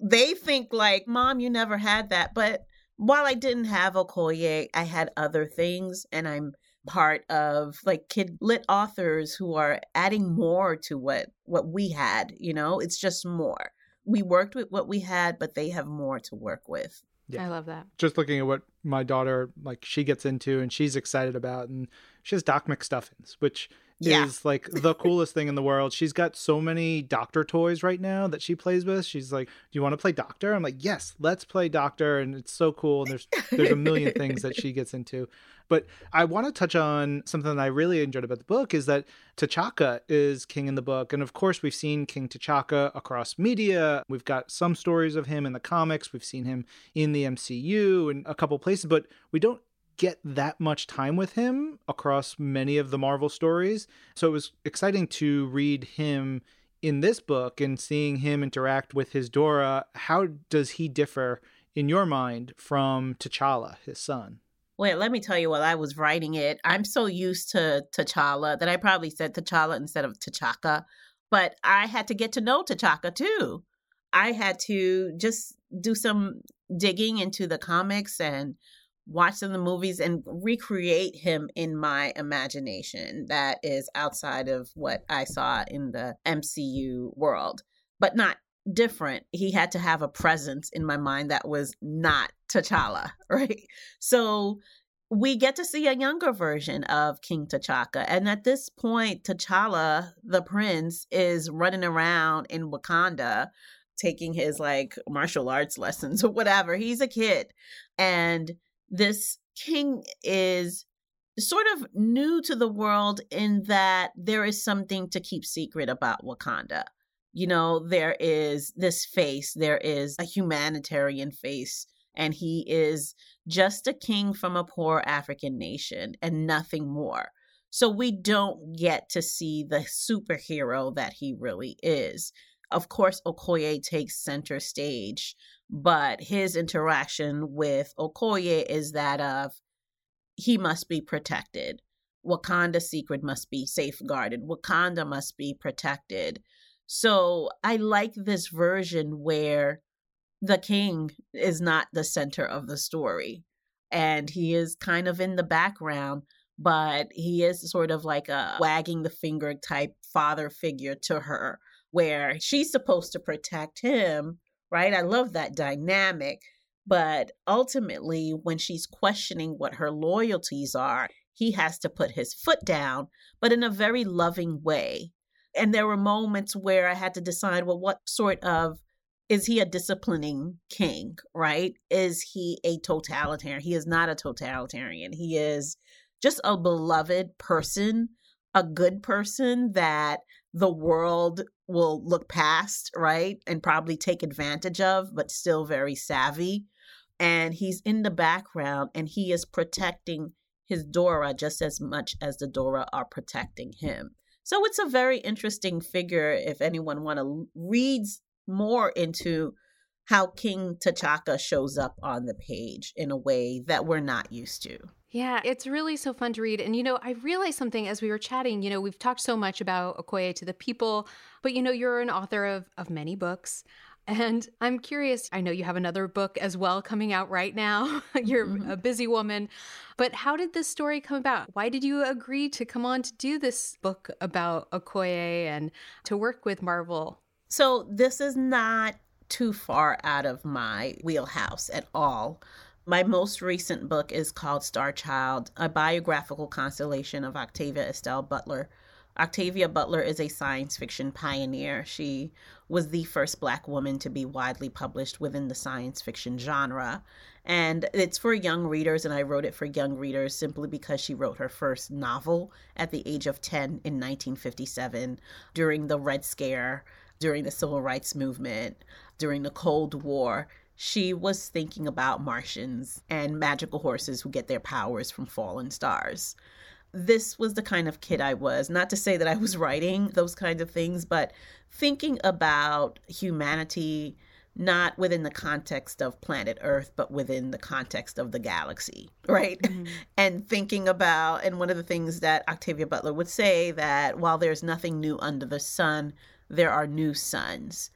they think like, Mom, you never had that. But while I didn't have Okoye, I had other things, and I'm part of like kid lit authors who are adding more to what what we had you know it's just more we worked with what we had but they have more to work with yeah. I love that. Just looking at what my daughter like she gets into and she's excited about and she has Doc McStuffins, which yeah. is like the coolest thing in the world. She's got so many doctor toys right now that she plays with. She's like, "Do you want to play doctor?" I'm like, "Yes, let's play doctor." And it's so cool and there's there's a million things that she gets into. But I want to touch on something that I really enjoyed about the book is that T'Chaka is king in the book. And of course, we've seen King T'Chaka across media. We've got some stories of him in the comics. We've seen him in the MCU and a couple places, but we don't get that much time with him across many of the Marvel stories. So it was exciting to read him in this book and seeing him interact with his Dora. How does he differ in your mind from T'Challa, his son? Wait, let me tell you while I was writing it, I'm so used to T'Challa that I probably said T'Challa instead of T'Chaka But I had to get to know T'Chaka too. I had to just do some digging into the comics and watch some the movies and recreate him in my imagination that is outside of what I saw in the MCU world, but not different. He had to have a presence in my mind that was not T'Challa, <laughs> right? So we get to see a younger version of King T'Chaka. And at this point, T'Challa, the prince, is running around in Wakanda taking his like martial arts lessons or whatever. He's a kid. And this king is sort of new to the world in that there is something to keep secret about Wakanda. You know, there is this face, there is a humanitarian face, and he is just a king from a poor African nation and nothing more. So we don't get to see the superhero that he really is. Of course, Okoye takes center stage, but his interaction with Okoye is that of he must be protected. Wakanda's secret must be safeguarded. Wakanda must be protected. So I like this version where the king is not the center of the story and he is kind of in the background but he is sort of like a wagging the finger type father figure to her where she's supposed to protect him, right? I love that dynamic. But ultimately, when she's questioning what her loyalties are, he has to put his foot down, but in a very loving way. And there were moments where I had to decide well, what sort of is he a disciplining king, right? Is he a totalitarian? He is not a totalitarian. He is just a beloved person, a good person that the world will look past, right? And probably take advantage of, but still very savvy. And he's in the background and he is protecting his Dora just as much as the Dora are protecting him. So it's a very interesting figure if anyone want to reads more into how King T'Chaka shows up on the page in a way that we're not used to. Yeah, it's really so fun to read. And, you know, I realized something as we were chatting. You know, we've talked so much about Okoye to the people, but, you know, you're an author of, of many books. <laughs> And I'm curious, I know you have another book as well coming out right now. <laughs> You're mm-hmm. a busy woman. But how did this story come about? Why did you agree to come on to do this book about Okoye and to work with Marvel? So, this is not too far out of my wheelhouse at all. My most recent book is called Star Child, a biographical constellation of Octavia Estelle Butler. Octavia Butler is a science fiction pioneer. She was the first Black woman to be widely published within the science fiction genre. And it's for young readers, and I wrote it for young readers simply because she wrote her first novel at the age of 10 in 1957 during the Red Scare, during the Civil Rights Movement, during the Cold War she was thinking about Martians and magical horses who get their powers from fallen stars. This was the kind of kid I was. Not to say that I was writing those kinds of things, but thinking about humanity not within the context of planet Earth, but within the context of the galaxy, <laughs> right? Mm-hmm. and thinking about, and one of the things that Octavia Butler would say that while there's nothing new under the sun, there are new suns.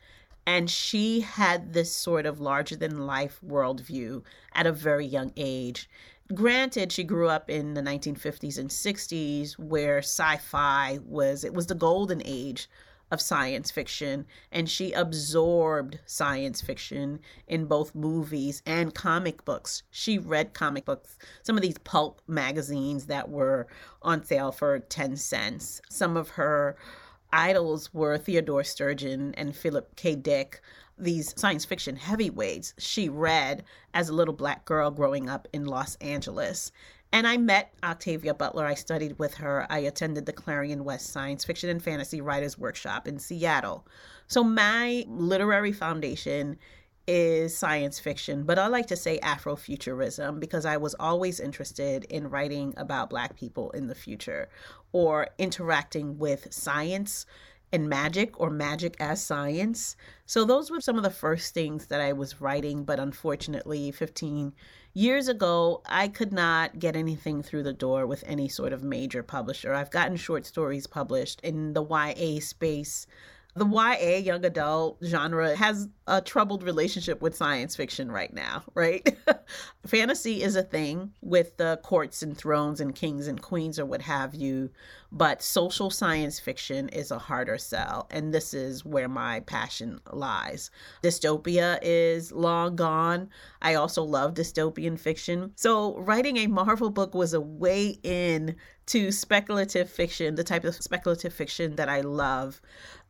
And she had this sort of larger than life worldview at a very young age. Granted, she grew up in the 1950s and 60s where sci-fi was it was the golden age of science fiction and she absorbed science fiction in both movies and comic books. She read comic books, some of these pulp magazines that were on sale for 10 cents. Some of her idols were Theodore Sturgeon and Philip K. Dick, these science fiction heavyweights she read as a little black girl growing up in Los Angeles. And I met Octavia Butler. I studied with her. I attended the Clarion West Science Fiction and Fantasy Writers Workshop in Seattle. So my literary foundation is science fiction, but I like to say Afrofuturism because I was always interested in writing about Black people in the future or interacting with science and magic or magic as science. So those were some of the first things that I was writing, but unfortunately, 15 years ago, I could not get anything through the door with any sort of major publisher. I've gotten short stories published in the YA space the YA young adult genre has a troubled relationship with science fiction right now, right? <laughs> Fantasy is a thing with the courts and thrones and kings and queens or what have you, but social science fiction is a harder sell. And this is where my passion lies. Dystopia is long gone. I also love dystopian fiction. So, writing a Marvel book was a way in to speculative fiction, the type of speculative fiction that I love.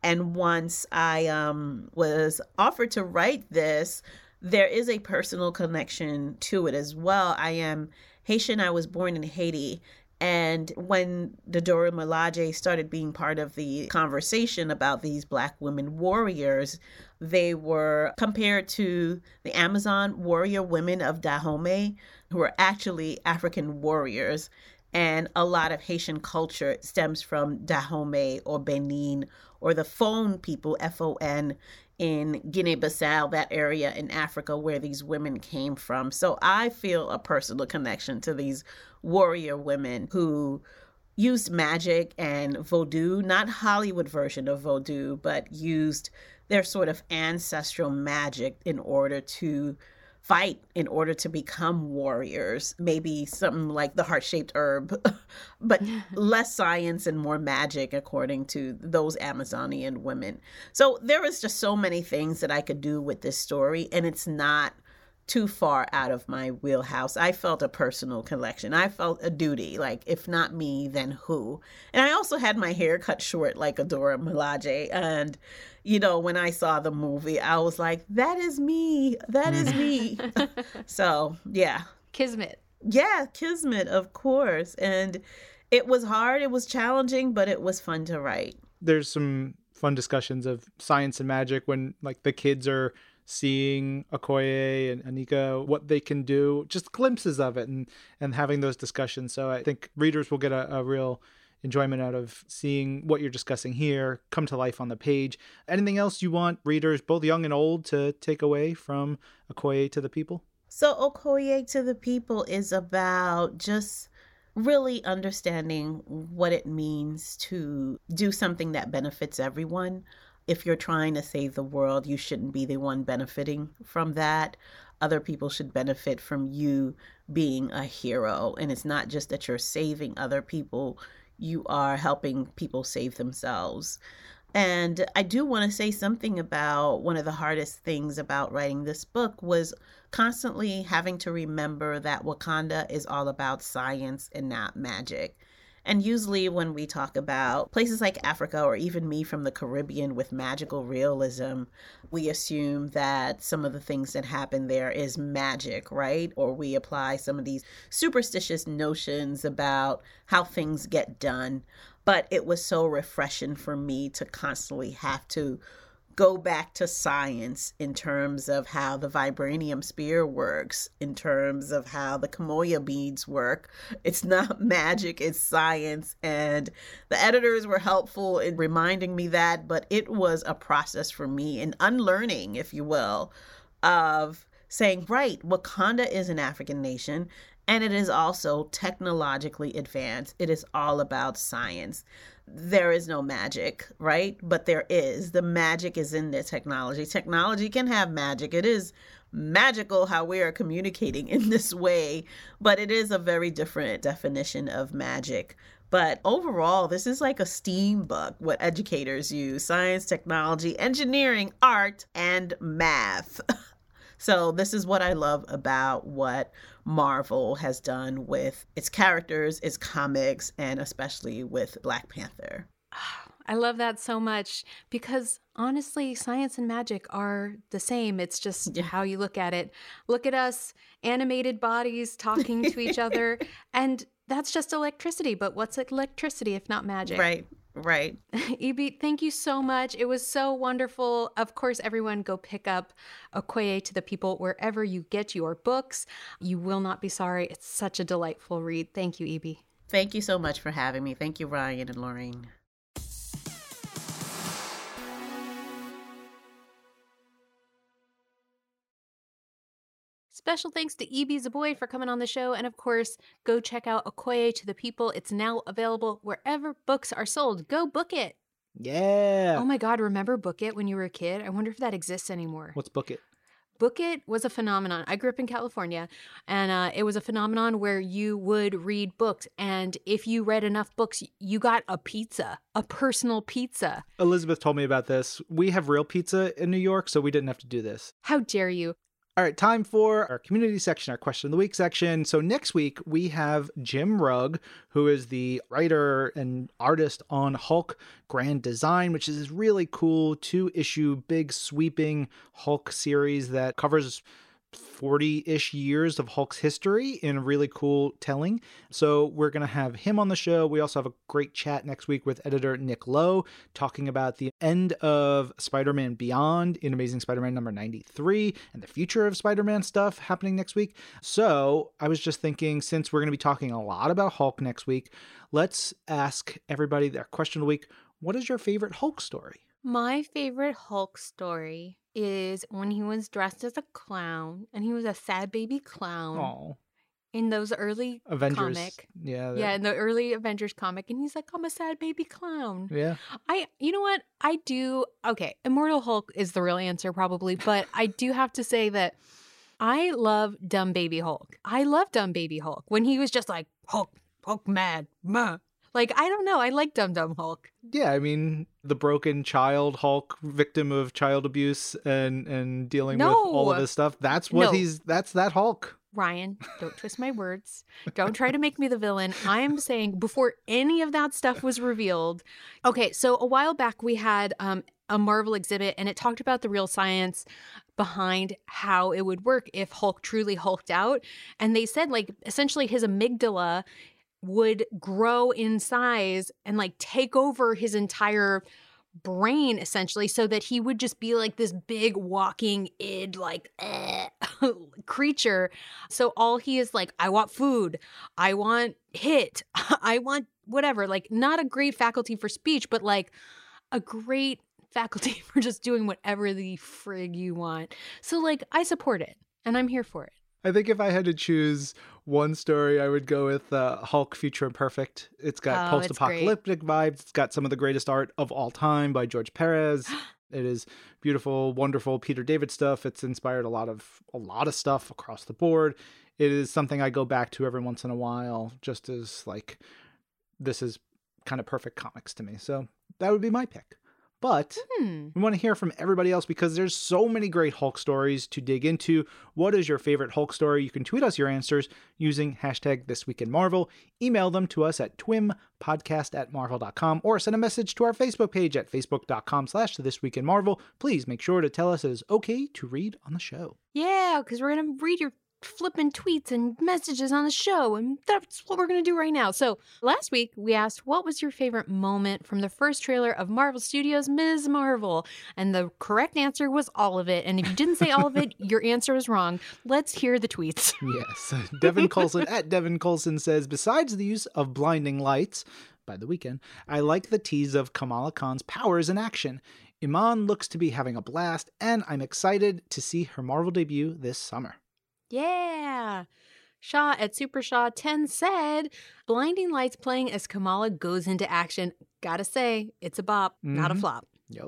And once I um, was offered to write this, there is a personal connection to it as well. I am Haitian. I was born in Haiti. And when the Dora Milaje started being part of the conversation about these Black women warriors, they were compared to the Amazon warrior women of Dahomey, who were actually African warriors. And a lot of Haitian culture stems from Dahomey or Benin or the Fon people, F O N, in Guinea Bissau, that area in Africa where these women came from. So I feel a personal connection to these warrior women who used magic and voodoo, not Hollywood version of voodoo, but used their sort of ancestral magic in order to fight in order to become warriors. Maybe something like the heart shaped herb, <laughs> but <laughs> less science and more magic, according to those Amazonian women. So there was just so many things that I could do with this story, and it's not too far out of my wheelhouse. I felt a personal connection. I felt a duty. Like, if not me, then who? And I also had my hair cut short like a Dora Milaje. And, you know, when I saw the movie, I was like, that is me. That is me. Mm. <laughs> <laughs> so, yeah. Kismet. Yeah, Kismet, of course. And it was hard, it was challenging, but it was fun to write. There's some fun discussions of science and magic when, like, the kids are seeing Okoye and Aneka, what they can do, just glimpses of it and, and having those discussions. So I think readers will get a, a real enjoyment out of seeing what you're discussing here come to life on the page. Anything else you want readers, both young and old, to take away from Okoye to the People? So, Okoye to the People is about just really understanding what it means to do something that benefits everyone if you're trying to save the world, you shouldn't be the one benefiting from that. Other people should benefit from you being a hero. And it's not just that you're saving other people, you are helping people save themselves. And I do want to say something about one of the hardest things about writing this book was constantly having to remember that Wakanda is all about science and not magic. And usually, when we talk about places like Africa or even me from the Caribbean with magical realism, we assume that some of the things that happen there is magic, right? Or we apply some of these superstitious notions about how things get done. But it was so refreshing for me to constantly have to go back to science in terms of how the vibranium spear works, in terms of how the Kimoyo beads work. It's not <laughs> magic, it's science. And the editors were helpful in reminding me that, but it was a process for me in unlearning, if you will, of saying, right, Wakanda is an African nation. And it is also technologically advanced. It is all about science there is no magic, right? But there is. The magic is in the technology. Technology can have magic. It is magical how we are communicating <laughs> in this way, but it is a very different definition of magic. But overall, this is like a STEAM book, what educators use science, technology, engineering, art, and math. <laughs> so, this is what I love about what Marvel has done with its characters, its comics, and especially with Black Panther. <sighs> I love that so much because honestly, science and magic are the same. It's just yeah. how you look at it. Look at us, animated bodies talking to each <laughs> other, and that's just electricity. But what's electricity if not magic? Right. Right. <laughs> Ibi, thank you so much. It was so wonderful. Of course, everyone go pick up Okoye to the People wherever you get your books. You will not be sorry. It's such a delightful read. Thank you, Ibi. Thank you so much for having me. Thank you, Ryan and Lorraine. Special thanks to Ibi Zoboi for coming on the show. And of course, go check out Okoye to the People. It's now available wherever books are sold. Go book it. Yeah. Oh my God, remember Book It when you were a kid? I wonder if that exists anymore. Let's book it. Book It was a phenomenon. I grew up in California, and uh, it was a phenomenon where you would read books. And if you read enough books, you got a pizza, a personal pizza. Elizabeth told me about this. We have real pizza in New York, so we didn't have to do this. How dare you? All right, time for our community section, our question of the week section. So next week we have Jim Rugg, who is the writer and artist on Hulk Grand Design, which is this really cool two issue, big sweeping Hulk series that covers 40 ish years of Hulk's history in really cool telling. So, we're going to have him on the show. We also have a great chat next week with editor Nick Lowe talking about the end of Spider Man Beyond in Amazing Spider Man number 93 and the future of Spider Man stuff happening next week. So, I was just thinking since we're going to be talking a lot about Hulk next week, let's ask everybody their question of the week what is your favorite Hulk story? My favorite Hulk story is when he was dressed as a clown and he was a sad baby clown Oh, in those early Avengers. comic. Yeah. Yeah, in the early Avengers comic, and he's like, "I'm a sad baby clown." Yeah. I, you know what? I do. Okay, Immortal Hulk is the real answer, probably, but I do have to say that I love Dumb Baby Hulk. I love Dumb Baby Hulk when he was just like Hulk, Hulk mad, meh. Like I don't know, I like Dumb Dumb Hulk. Yeah, I mean the broken child Hulk, victim of child abuse and and dealing with all of No. this stuff. That's what No. he's that's that Hulk. Ryan, don't twist my words. Don't try to make me the villain. I'm saying before any of that stuff was revealed. Okay, so a while back we had um, a Marvel exhibit and it talked about the real science behind how it would work if Hulk truly hulked out. And they said, like, essentially his amygdala would grow in size and like take over his entire brain essentially so that he would just be like this big walking id like eh, <laughs> creature. So all he is like i want food. I want hit. <laughs> I want whatever. Like not a great faculty for speech but like a great <laughs> faculty for just doing whatever the frig you want. So like i support it and i'm here for it I think if I had to choose one story, I would go with uh, Hulk Future Imperfect. It's got Oh, post-apocalyptic vibes. It's got some of the greatest art of all time by George Perez. <gasps> it is beautiful, wonderful Peter David stuff. It's inspired a lot of a lot of stuff across the board. It is something I go back to every once in a while, just as like this is kind of perfect comics to me. So that would be my pick. But hmm we want to hear from everybody else because there's so many great Hulk stories to dig into. What is your favorite Hulk story? You can tweet us your answers using hashtag This Week in Marvel. Email them to us at twimpodcast at marvel.com or send a message to our Facebook page at facebook.com slash This Week in Marvel. Please make sure to tell us it is okay to read on the show. yeah because we're gonna read your flipping tweets and messages on the show and that's what we're gonna do right now so last week we asked what was your favorite moment from the first trailer of marvel studios ms marvel and the correct answer was all of it and if you didn't say all of it your answer was wrong let's hear the tweets <laughs> Yes. <laughs> Devin Colson at Devin Colson says, besides the use of blinding lights by the Weeknd, I like the tease of Kamala Khan's powers in action. Iman looks to be having a blast, and I'm excited to see her Marvel debut this summer. Yeah. Shaw at Super Shaw 10 said, Blinding Lights playing as Kamala goes into action. Gotta say, it's a bop, not a Mhm. flop. Yep.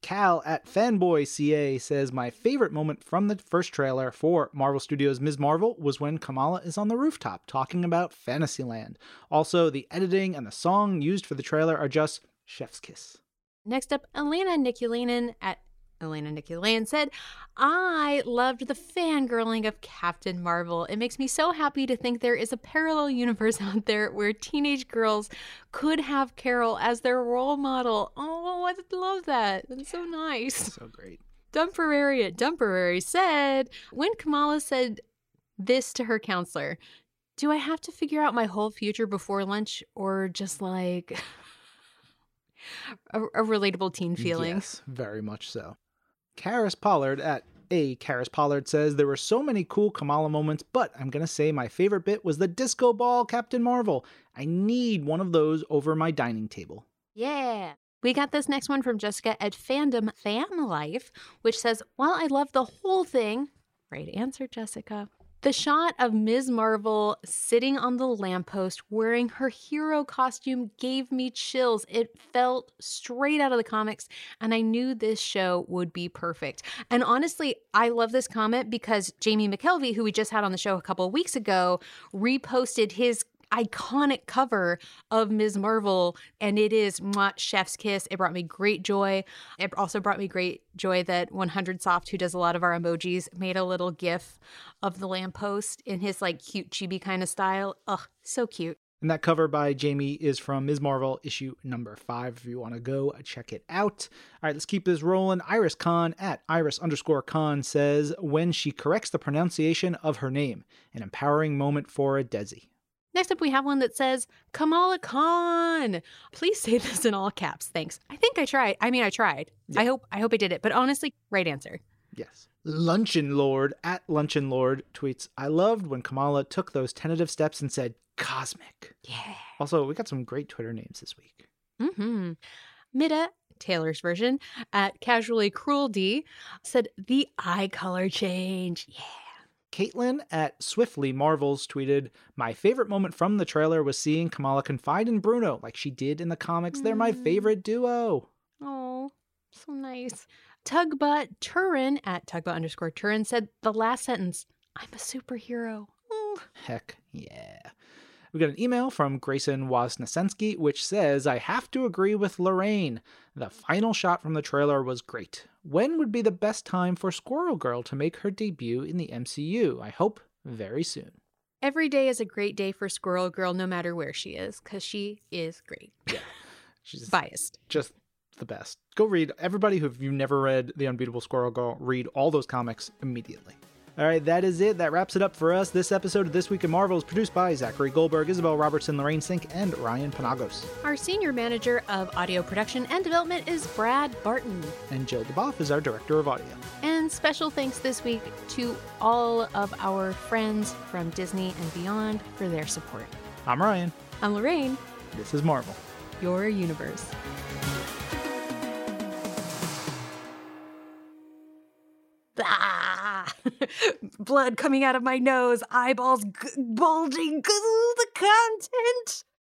Cal at Fanboy CA says, My favorite moment from the first trailer for Marvel Studios' Ms. Marvel was when Kamala is on the rooftop talking about Fantasyland. Also, the editing and the song used for the trailer are just chef's kiss. Next up, Elena Niculainen at Elena Niculainen said, I loved the fangirling of Captain Marvel. It makes me so happy to think there is a parallel universe <laughs> out there where teenage girls could have Carol as their role model. Oh, I love that. That's so nice. So great. Dumperary at Dumperary said, when Kamala said this to her counselor, do I have to figure out my whole future before lunch or just like <laughs> a, a relatable teen feeling? Yes, very much so. Karis Pollard at A. Karis Pollard says there were so many cool Kamala moments, but I'm gonna say my favorite bit was the disco ball Captain Marvel. I need one of those over my dining table. Yeah. We got this next one from Jessica at Fandom Fan Life, which says, While I love the whole thing, great answer, Jessica. The shot of Ms. Marvel sitting on the lamppost wearing her hero costume gave me chills. It felt straight out of the comics, and I knew this show would be perfect. And honestly, I love this comment because Jamie McKelvie, who we just had on the show a couple of weeks ago, reposted his iconic cover of Ms. Marvel, and it is mwah, chef's kiss. It brought me great joy. It also brought me great joy that 100 Soft, who does a lot of our emojis, made a little gif of the lamppost in his like cute chibi kind of style. Ugh, so cute. And that cover by Jamie is from Ms. Marvel issue number five. If you want to go check it out. All right, let's keep this rolling. Iris Khan at Iris underscore Khan says, when she corrects the pronunciation of her name, an empowering moment for a Desi. Next up, we have one that says, Kamala Khan. Please say <laughs> this in all caps. Thanks. I think I tried. I mean, I tried. Yeah. I hope I hope I did it. But honestly, right answer. Yes. Luncheon Lord at Luncheon Lord tweets, I loved when Kamala took those tentative steps and said, cosmic. Yeah. Also, we got some great Twitter names this week. Mm-hmm. Mida, Taylor's version, at Casually Cruel D, said the eye color change. Yeah. Caitlin at Swiftly Marvels tweeted, My favorite moment from the trailer was seeing Kamala confide in Bruno like she did in the comics. They're my Mm. favorite duo. Oh, so nice. Tugbutt Turin at Tugbutt underscore Turin said the last sentence, I'm a superhero. Heck yeah. We got an email from Grayson Wozniacki, which says, I have to agree with Lorraine. The final shot from the trailer was great. When would be the best time for Squirrel Girl to make her debut in the MCU? I hope very soon. Every day is a great day for Squirrel Girl, no matter where she is, because she is great. Yeah. <laughs> She's Biased. just the best. Go read, everybody who, if you've never read The Unbeatable Squirrel Girl, read all those comics immediately. All right, that is it. That wraps it up for us. This episode of This Week in Marvel is produced by Zachary Goldberg, Isabel Robertson, Lorraine Cink, and Ryan Penagos. Our senior manager of audio production and development is Brad Barton. And Jill DuBoff is our director of audio. And special thanks this week to all of our friends from Disney and beyond for their support. I'm Ryan. I'm Lorraine, This is Marvel. your universe. <laughs> Blood coming out of my nose, eyeballs g- bulging, the content.